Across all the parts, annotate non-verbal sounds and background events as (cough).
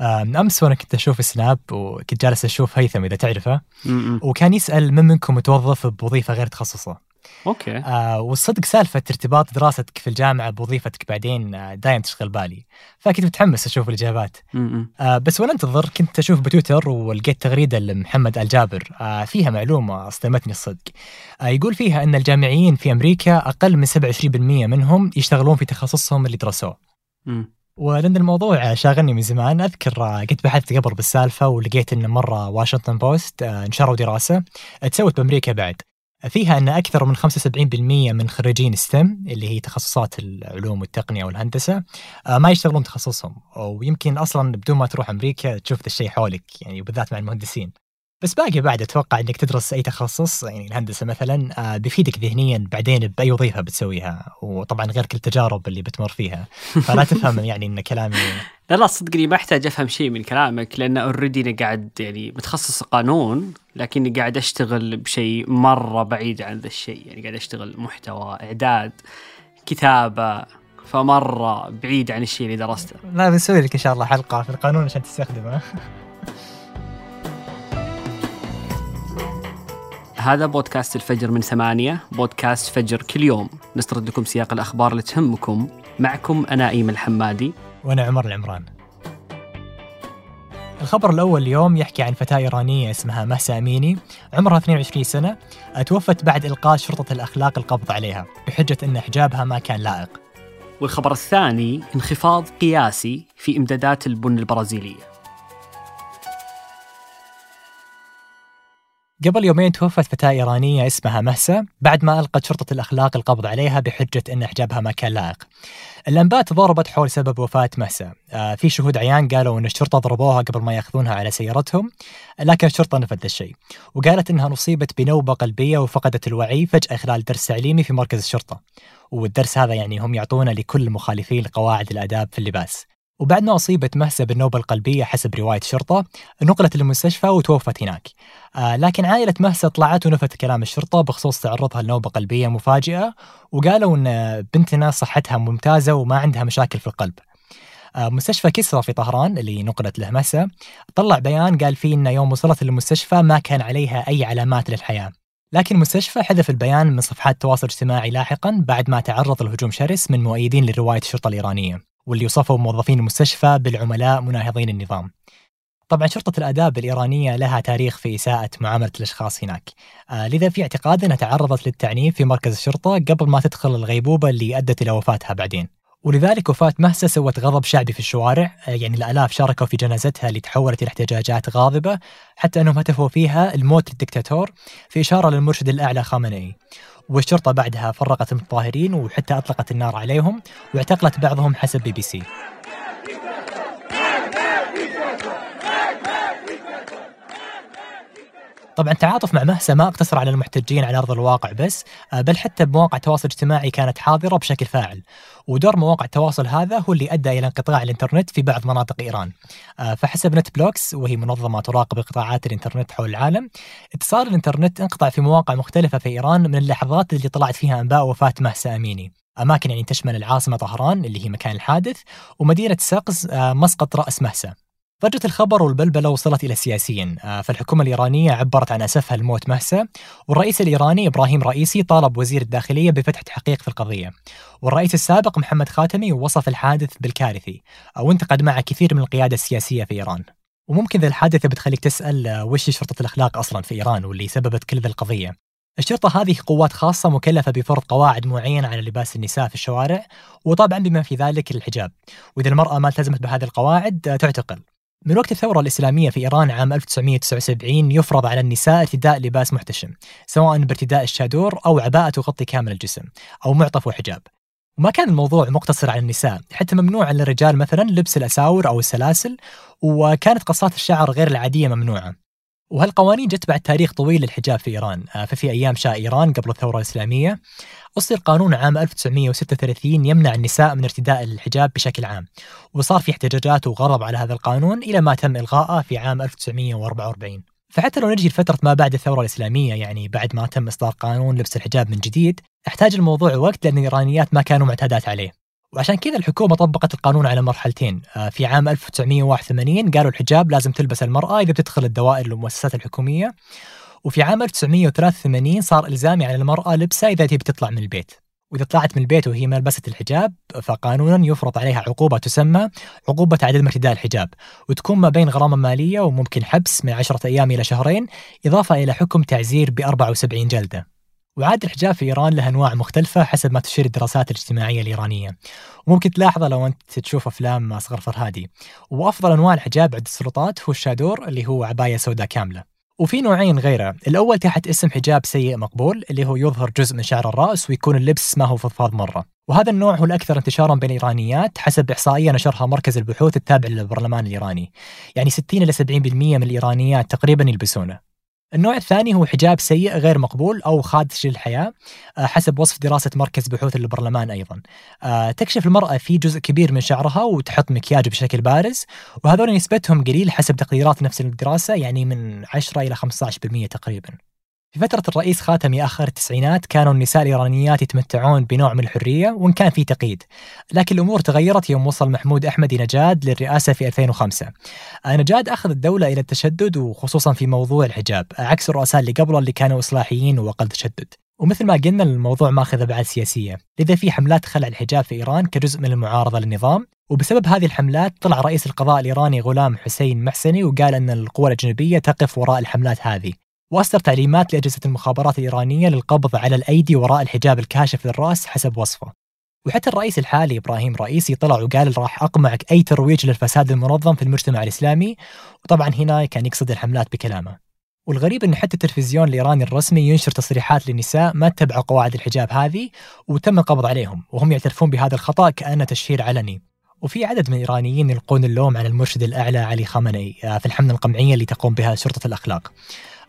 أمس وأنا كنت أشوف سناب وكنت جالس أشوف هيثم إذا تعرفه. م-م. وكان يسأل من منكم متوظف بوظيفة غير تخصصه. أوكي. آه والصدق سالفة ارتباط دراستك في الجامعة بوظيفتك بعدين آه دايم تشغل بالي. فكنت متحمس أشوف الإجابات. م-م. آه بس وأنا انتظر كنت أشوف بتويتر ولقيت تغريدة لمحمد الجابر. آه فيها معلومة أصدمتني الصدق. آه يقول فيها أن الجامعيين في أمريكا أقل من 27% منهم يشتغلون في تخصصهم اللي درسوه. ولأن الموضوع شاغلني من زمان. أذكر آه، قد بحثت قبل بالسالفة ولقيت أن مرة واشنطن بوست نشروا دراسة سوت بأمريكا بعد. فيها أن أكثر من 75% من خريجين STEM اللي هي تخصصات العلوم والتقنية والهندسة آه، ما يشتغلون تخصصهم. ويمكن أصلا بدون ما تروح أمريكا تشوف الشيء حولك يعني بالذات مع المهندسين. بس باقي بعد أتوقع إنك تدرس أي تخصص يعني الهندسة مثلا آه، بيفيدك ذهنيا بعدين بأي وظيفة بتسويها وطبعا غير كل التجارب اللي بتمر فيها. فلا (laughs) تفهم يعني إن كلامي لا لا صدقني ما أحتاج أفهم شيء من كلامك لأن already أنا قاعد يعني متخصص قانون لكني قاعد أشتغل بشيء مرة بعيد عن ذا الشيء. يعني قاعد أشتغل محتوى إعداد كتابة فمرة بعيد عن الشيء اللي درسته. لا بنسوي لك إن شاء الله حلقة في القانون عشان تستخدمه. (laughs) هذا بودكاست الفجر من ثمانية بودكاست فجر كل يوم. نسترد لكم سياق الأخبار اللي تهمكم. معكم أنا أيمن الحمادي. وأنا عمر العمران. الخبر الأول اليوم يحكي عن فتاة إيرانية اسمها مهسا أميني عمرها 22 سنة توفت بعد إلقاء شرطة الأخلاق القبض عليها بحجة أن حجابها ما كان لائق. والخبر الثاني انخفاض قياسي في إمدادات البن البرازيلية. قبل يومين توفت فتاة إيرانية اسمها مهسا بعد ما ألقت شرطة الأخلاق القبض عليها بحجة أن حجابها ما كان لائق. الأنباء تضاربت حول سبب وفاة مهسا. آه في شهود عيان قالوا أن الشرطة ضربوها قبل ما يأخذونها على سيارتهم، لكن الشرطة نفت الشيء، وقالت أنها أصيبت بنوبة قلبية وفقدت الوعي فجأة خلال درس تعليمي في مركز الشرطة. والدرس هذا يعني هم يعطونه لكل المخالفين لقواعد الآداب في اللباس. وبعد ما أصيبت مهسا بالنوبة القلبية حسب رواية الشرطة نقلت للمستشفى وتوفت هناك. آه لكن عائلة مهسا طلعت ونفت كلام الشرطة بخصوص تعرضها لنوبة قلبية مفاجئة وقالوا أن بنتنا صحتها ممتازة وما عندها مشاكل في القلب. آه مستشفى كسرى في طهران اللي نقلت له مهسا طلع بيان قال فيه أن يوم وصلت للمستشفى ما كان عليها أي علامات للحياة. لكن المستشفى حذف البيان من صفحات التواصل الاجتماعي لاحقا بعد ما تعرض لهجوم شرس من مؤيدين لرواية الشرطة الإيرانية. واللي وصفوا موظفين المستشفى بالعملاء مناهضين النظام. طبعا شرطة الآداب الإيرانية لها تاريخ في إساءة معاملة الأشخاص هناك آه لذا في اعتقاد أنها تعرضت للتعنيف في مركز الشرطة قبل ما تدخل الغيبوبة اللي أدت إلى وفاتها بعدين ولذلك وفاة مهسا سوت غضب شعبي في الشوارع آه يعني الآلاف شاركوا في جنازتها اللي تحولت إلى احتجاجات غاضبة حتى أنهم هتفوا فيها الموت للدكتاتور في إشارة للمرشد الأعلى خامنئي. والشرطة بعدها فرقت المتظاهرين وحتى أطلقت النار عليهم واعتقلت بعضهم حسب بي بي سي. طبعا التعاطف مع مهسا ما اقتصر على المحتجين على أرض الواقع بس بل حتى بمواقع التواصل الاجتماعي كانت حاضرة بشكل فاعل. ودور مواقع التواصل هذا هو اللي أدى إلى انقطاع الإنترنت في بعض مناطق إيران. فحسب NetBlocks وهي منظمة تراقب انقطاعات الإنترنت حول العالم اتصال الإنترنت انقطع في مواقع مختلفة في إيران من اللحظات اللي طلعت فيها أنباء وفاة مهسا أميني. أماكن يعني تشمل العاصمة طهران اللي هي مكان الحادث ومدينة سقز مسقط رأس مهسا ضجة الخبر والبلبلة وصلت إلى السياسيين فالحكومة الإيرانية عبرت عن أسفها لموت مهسا والرئيس الإيراني إبراهيم رئيسي طالب وزير الداخلية بفتح تحقيق في القضية. والرئيس السابق محمد خاتمي وصف الحادث بالكارثي وانتقد معه كثير من القيادة السياسية في إيران. وممكن ذا الحادثة بتخليك تسأل وش شرطة الأخلاق أصلا في إيران واللي سببت كل ذا القضية؟ الشرطة هذه قوات خاصة مكلفة بفرض قواعد معينة على لباس النساء في الشوارع وطبعا بما في ذلك الحجاب. وإذا المرأة ما التزمت بهذه القواعد تعتقل. من وقت الثورة الإسلامية في إيران عام 1979 يفرض على النساء ارتداء لباس محتشم سواء بارتداء الشادور أو عباءة تغطي كامل الجسم أو معطف وحجاب. وما كان الموضوع مقتصر على النساء حتى ممنوع على الرجال مثلا لبس الأساور أو السلاسل وكانت قصات الشعر غير العادية ممنوعة. وهالقوانين جت بعد تاريخ طويل للحجاب في إيران. ففي أيام شاه إيران قبل الثورة الإسلامية أصدر قانون عام 1936 يمنع النساء من ارتداء الحجاب بشكل عام. وصار في احتجاجات وغضب على هذا القانون إلى ما تم إلغائه في عام 1944 فحتى لو نجي لفترة ما بعد الثورة الإسلامية يعني بعد ما تم إصدار قانون لبس الحجاب من جديد أحتاج الموضوع وقت لأن الإيرانيات ما كانوا معتادات عليه. وعشان كذا الحكومة طبقت القانون على مرحلتين. آه، في عام 1981 قالوا الحجاب لازم تلبس المرأة إذا بتدخل الدوائر والمؤسسات الحكومية. وفي عام 1983 صار إلزامي على المرأة لبسها إذا تبي تطلع من البيت. وإذا طلعت من البيت وهي ما لبست الحجاب فقانونا يفرض عليها عقوبة تسمى عقوبة عدم ارتداء الحجاب. وتكون ما بين غرامة مالية وممكن حبس من عشرة أيام إلى شهرين إضافة إلى حكم تعزير ب 74 جلدة. وعاد الحجاب في إيران له أنواع مختلفة حسب ما تشير الدراسات الاجتماعية الإيرانية. وممكن تلاحظه لو أنت تشوف أفلام أصغر فرهادي. وأفضل أنواع الحجاب عند السلطات هو الشادور اللي هو عباية سوداء كاملة. وفي نوعين غيره. الأول تحت اسم حجاب سيء مقبول اللي هو يظهر جزء من شعر الرأس ويكون اللبس ما هو فضفاض مرة. وهذا النوع هو الأكثر انتشارا بين الإيرانيات حسب إحصائية نشرها مركز البحوث التابع للبرلمان الإيراني. يعني 60 إلى 70% من الإيرانيات تقريبا يلبسونه. النوع الثاني هو حجاب سيء غير مقبول أو خادش للحياة آه، حسب وصف دراسة مركز بحوث البرلمان أيضا. آه، تكشف المرأة في جزء كبير من شعرها وتحط مكياج بشكل بارز وهذول نسبتهم قليل حسب تقديرات نفس الدراسة يعني من 10 إلى 15% تقريبا. في فترة الرئيس خاتمي آخر التسعينات كانوا النساء الإيرانيات يتمتعون بنوع من الحرية وإن كان في تقييد. لكن الأمور تغيرت يوم وصل محمود أحمدي نجاد للرئاسة في 2005 آه، نجاد أخذ الدولة إلى التشدد وخصوصا في موضوع الحجاب عكس الرؤساء اللي قبله اللي كانوا إصلاحيين وأقل تشدد. ومثل ما قلنا الموضوع ماخذ أبعاد سياسية، لذا في حملات خلع الحجاب في إيران كجزء من المعارضة للنظام، وبسبب هذه الحملات طلع رئيس القضاء الإيراني غلام حسين محسني وقال أن القوى الأجنبية تقف وراء الحملات هذه، واصدر تعليمات لأجهزة المخابرات الإيرانية للقبض على الأيدي وراء الحجاب الكاشف للرأس حسب وصفه. وحتى الرئيس الحالي إبراهيم رئيسي طلع وقال راح أقمعك أي ترويج للفساد المنظم في المجتمع الإسلامي، وطبعا هنا كان يقصد الحملات بكلامه. والغريب إن حتى التلفزيون الإيراني الرسمي ينشر تصريحات للنساء ما تتبع قواعد الحجاب هذه وتم القبض عليهم وهم يعترفون بهذا الخطأ كأنه تشهير علني. وفي عدد من الإيرانيين يلقون اللوم على المرشد الأعلى علي خامنئي آه، في الحملة القمعية اللي تقوم بها شرطة الأخلاق.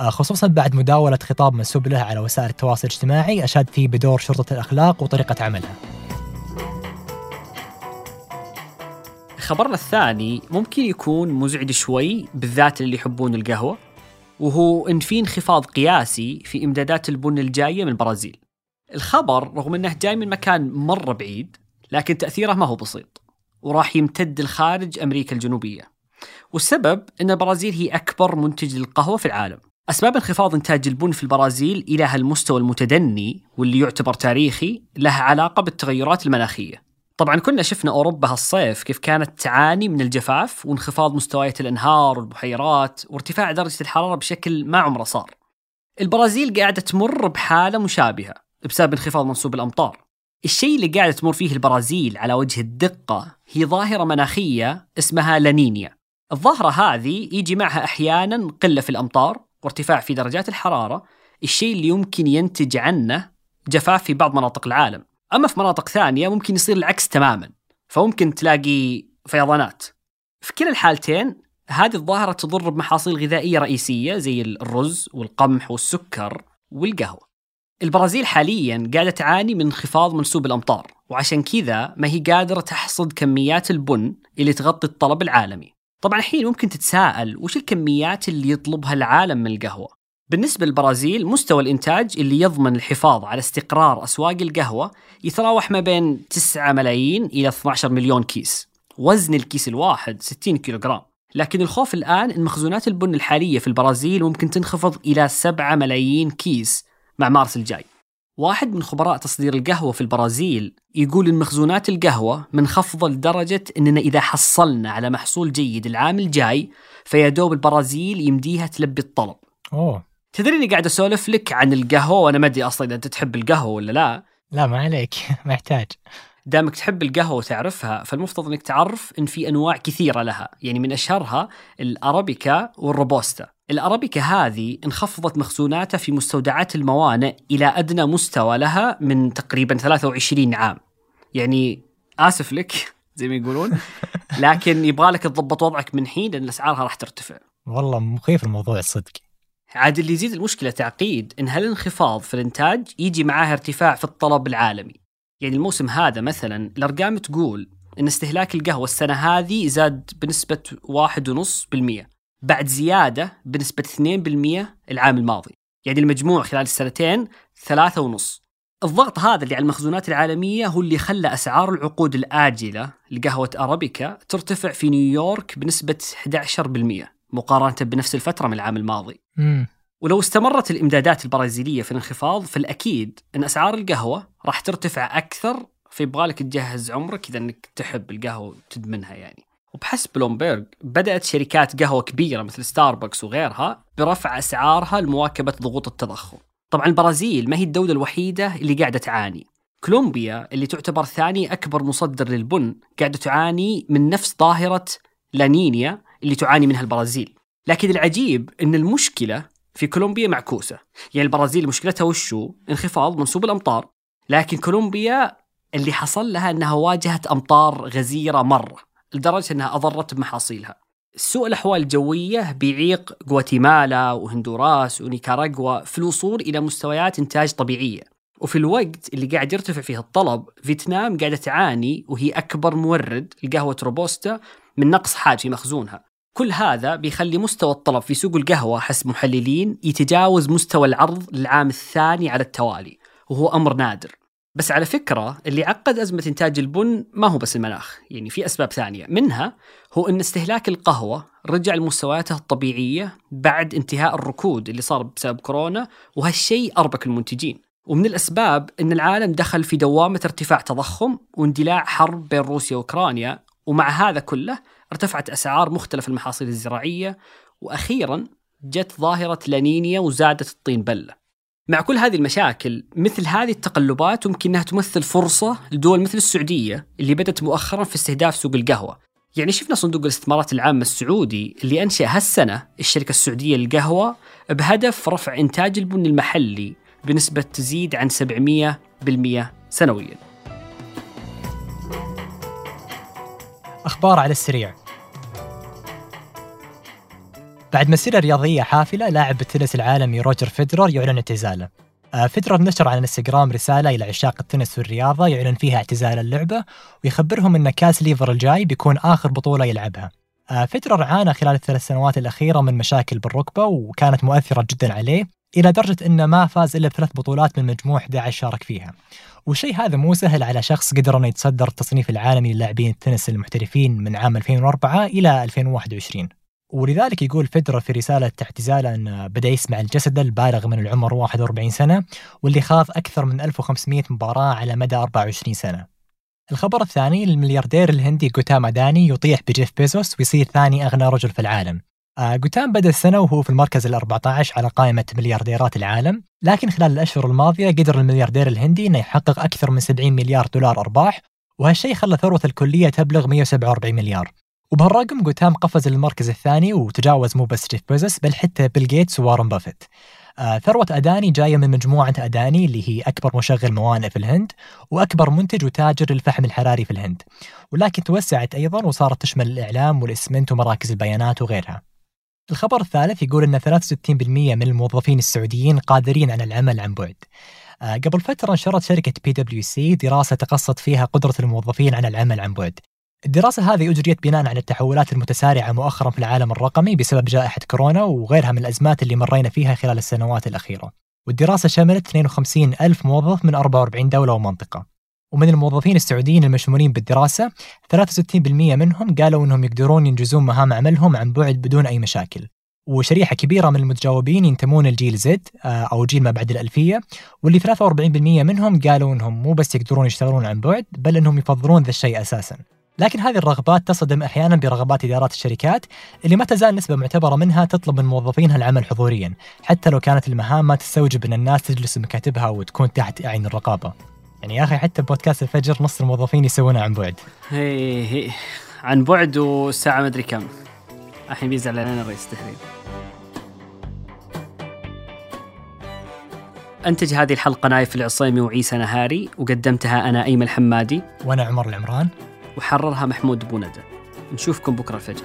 آه، خصوصا بعد مداولة خطاب منسوب له على وسائل التواصل الاجتماعي أشاد فيه بدور شرطة الأخلاق وطريقة عملها خبرنا الثاني ممكن يكون مزعج شوي بالذات اللي يحبون القهوة وهو إن في انخفاض قياسي في إمدادات البن الجاية من البرازيل. الخبر رغم أنه جاي من مكان مرة بعيد لكن تأثيره ما هو بسيط وراح يمتد لخارج أمريكا الجنوبية. والسبب أن البرازيل هي أكبر منتج للقهوة في العالم. أسباب انخفاض إنتاج البن في البرازيل إلى هالمستوى المتدني واللي يعتبر تاريخي له علاقة بالتغيرات المناخية. طبعا كنا شفنا أوروبا هالصيف كيف كانت تعاني من الجفاف وانخفاض مستويات الأنهار والبحيرات وارتفاع درجة الحرارة بشكل ما عمره صار. البرازيل قاعدة تمر بحالة مشابهة بسبب انخفاض منسوب الأمطار. الشيء اللي قاعدة تمر فيه البرازيل على وجه الدقة هي ظاهرة مناخية اسمها لانينيا. الظاهرة هذه يجي معها أحيانا قلة في الأمطار وارتفاع في درجات الحرارة الشيء اللي يمكن ينتج عنه جفاف في بعض مناطق العالم. أما في مناطق ثانية ممكن يصير العكس تماما فممكن تلاقي فيضانات. في كلا الحالتين هذه الظاهرة تضر بمحاصيل غذائية رئيسية زي الرز والقمح والسكر والقهوة. البرازيل حاليا قاعدة تعاني من انخفاض منسوب الأمطار وعشان كذا ما هي قادرة تحصد كميات البن اللي تغطي الطلب العالمي. طبعا الحين ممكن تتساءل وش الكميات اللي يطلبها العالم من القهوة؟ بالنسبة للبرازيل مستوى الإنتاج اللي يضمن الحفاظ على استقرار أسواق القهوة يتراوح ما بين 9 ملايين إلى 12 مليون كيس. وزن الكيس الواحد 60 كيلوغرام. لكن الخوف الآن أن مخزونات البن الحالية في البرازيل ممكن تنخفض إلى 7 ملايين كيس مع مارس الجاي. واحد من خبراء تصدير القهوة في البرازيل يقول إن مخزونات القهوة منخفضة لدرجة إننا إذا حصلنا على محصول جيد العام الجاي فيا دوب البرازيل يمديها تلبي الطلب. أوه تدري إني قاعد أسولف لك عن القهوة وأنا ما أدري أصلا إذا أنت تحب القهوة ولا لا. لا ما عليك (laughs) ما يحتاج. دامك تحب القهوة وتعرفها فالمفترض إنك تعرف إن في أنواع كثيرة لها، يعني من أشهرها الأرابيكا والروبوستا. الأرابيكا هذه انخفضت مخزوناتها في مستودعات الموانئ إلى أدنى مستوى لها من تقريبا 23 عام. يعني آسف لك (laughs) زي ما يقولون (laughs) لكن يبغى لك تضبط وضعك من حين لأن أسعارها راح ترتفع. والله مخيف الموضوع الصدق. عاد اللي يزيد المشكلة تعقيد إن هالانخفاض في الإنتاج يجي معاه ارتفاع في الطلب العالمي. يعني الموسم هذا مثلا الأرقام تقول إن استهلاك القهوة السنة هذه زاد بنسبة 1.5% بعد زيادة بنسبة 2% العام الماضي. يعني المجموع خلال السنتين 3.5 الضغط هذا اللي على المخزونات العالمية هو اللي خلى أسعار العقود الآجلة لقهوة أرابيكا ترتفع في نيويورك بنسبة 11% مقارنة بنفس الفترة من العام الماضي. مم. ولو استمرت الإمدادات البرازيلية في الانخفاض فالأكيد أن أسعار القهوة راح ترتفع أكثر فيبغالك تجهز عمرك إذا أنك تحب القهوة وتدمنها يعني. وبحسب بلومبيرج بدأت شركات قهوة كبيرة مثل ستاربكس وغيرها برفع أسعارها لمواكبة ضغوط التضخم. طبعا البرازيل ما هي الدولة الوحيدة اللي قاعدة تعاني. كولومبيا اللي تعتبر ثاني أكبر مصدر للبن قاعدة تعاني من نفس ظاهرة لانينيا اللي تعاني منها البرازيل. لكن العجيب أن المشكلة في كولومبيا معكوسة. يعني البرازيل مشكلتها وشو؟ انخفاض منسوب الأمطار. لكن كولومبيا اللي حصل لها أنها واجهت أمطار غزيرة مرة لدرجة أنها أضرت بمحاصيلها. سوء الأحوال الجوية بيعيق غواتيمالا وهندوراس ونيكاراغوا في الوصول إلى مستويات إنتاج طبيعية. وفي الوقت اللي قاعد يرتفع فيه الطلب فيتنام قاعدة تعاني وهي أكبر مورد لقهوة روبوستا من نقص حاد في مخزونها. كل هذا بيخلي مستوى الطلب في سوق القهوة حسب محللين يتجاوز مستوى العرض للعام الثاني على التوالي وهو أمر نادر. بس على فكرة اللي عقد أزمة إنتاج البن ما هو بس المناخ يعني في أسباب ثانية. منها هو أن استهلاك القهوة رجع لمستوياته الطبيعية بعد انتهاء الركود اللي صار بسبب كورونا وهالشيء أربك المنتجين. ومن الأسباب أن العالم دخل في دوامة ارتفاع تضخم واندلاع حرب بين روسيا وأوكرانيا ومع هذا كله ارتفعت أسعار مختلف المحاصيل الزراعية وأخيرا جت ظاهرة لانينيا وزادت الطين بلة مع كل هذه المشاكل مثل هذه التقلبات ممكن إنها تمثل فرصة لدول مثل السعودية اللي بدات مؤخرا في استهداف سوق القهوة. يعني شفنا صندوق الاستثمارات العامه السعودي اللي أنشأ هالسنة الشركة السعودية للقهوة بهدف رفع إنتاج البن المحلي بنسبة تزيد عن 700% سنويا. أخبار على السريع. بعد مسيرة رياضية حافلة لاعب التنس العالمي روجر فيدرر يعلن اعتزاله. آه، فيدرر نشر على الانستغرام رسالة إلى عشاق التنس والرياضة يعلن فيها اعتزال اللعبة ويخبرهم أن كاس ليفر الجاي بيكون آخر بطولة يلعبها. آه، فيدرر عانى خلال الثلاث سنوات الأخيرة من مشاكل بالركبة وكانت مؤثرة جدا عليه. إلى درجة أنه ما فاز إلا بثلاث بطولات من مجموع 11 شارك فيها. والشيء هذا مو سهل على شخص قدر أنه يتصدر التصنيف العالمي للاعبين التنس المحترفين من عام 2004 إلى 2021 ولذلك يقول فيدرر في رسالة اعتزاله أنه بدأ يسمع الجسد البالغ من العمر 41 سنة واللي خاض أكثر من 1500 مباراة على مدى 24 سنة. الخبر الثاني الملياردير الهندي جوتام أداني يطيح بجيف بيزوس ويصير ثاني أغنى رجل في العالم. آه جوتام بدأ السنة وهو في المركز ال 14 على قائمة مليارديرات العالم لكن خلال الأشهر الماضية قدر الملياردير الهندي أنه يحقق أكثر من 70 مليار دولار أرباح وهالشيء خلى ثروته الكلية تبلغ 147 مليار. وبهالرقم جوتام قفز للمركز الثاني وتجاوز مو بس جيف بيزوس بل حتى بيل جيتس ووارن بافيت. آه ثروة أداني جاية من مجموعة أداني اللي هي أكبر مشغل موانئ في الهند وأكبر منتج وتاجر للفحم الحراري في الهند. ولكن توسعت أيضا وصارت تشمل الإعلام والإسمنت ومراكز البيانات وغيرها. الخبر الثالث يقول أن 63% من الموظفين السعوديين قادرين على العمل عن بعد. آه قبل فترة نشرت شركة بي دبليو سي دراسة تقصت فيها قدرة الموظفين على العمل عن بعد. الدراسة هذه أجريت بناء على التحولات المتسارعة مؤخرا في العالم الرقمي بسبب جائحة كورونا وغيرها من الأزمات اللي مرينا فيها خلال السنوات الأخيرة. والدراسة شملت 52 ألف موظف من 44 دولة ومنطقة. ومن الموظفين السعوديين المشمولين بالدراسة 63% منهم قالوا أنهم يقدرون ينجزون مهام عملهم عن بعد بدون أي مشاكل وشريحة كبيرة من المتجاوبين ينتمون الجيل زد أو جيل ما بعد الألفية واللي 43% منهم قالوا أنهم مو بس يقدرون يشتغلون عن بعد بل أنهم يفضلون ذا الشيء أساساً لكن هذه الرغبات تصدم أحيانا برغبات إدارات الشركات اللي ما تزال نسبة معتبرة منها تطلب من موظفينها العمل حضوريا، حتى لو كانت المهام ما تستوجب إن الناس تجلس بمكاتبها وتكون تحت اعين الرقابة. يعني يا أخي حتى بودكاست الفجر نص الموظفين يسوونها عن بعد. هي هي عن بعد والساعة ما أدري كم. الحين بيزعل علينا رئيس التحرير. أنتج هذه الحلقة نايف العصيمي وعيسى نهاري وقدمتها أنا أيمن الحمادي وأنا عمر العمران وحررها محمود بوندة نشوفكم بكرة الفجر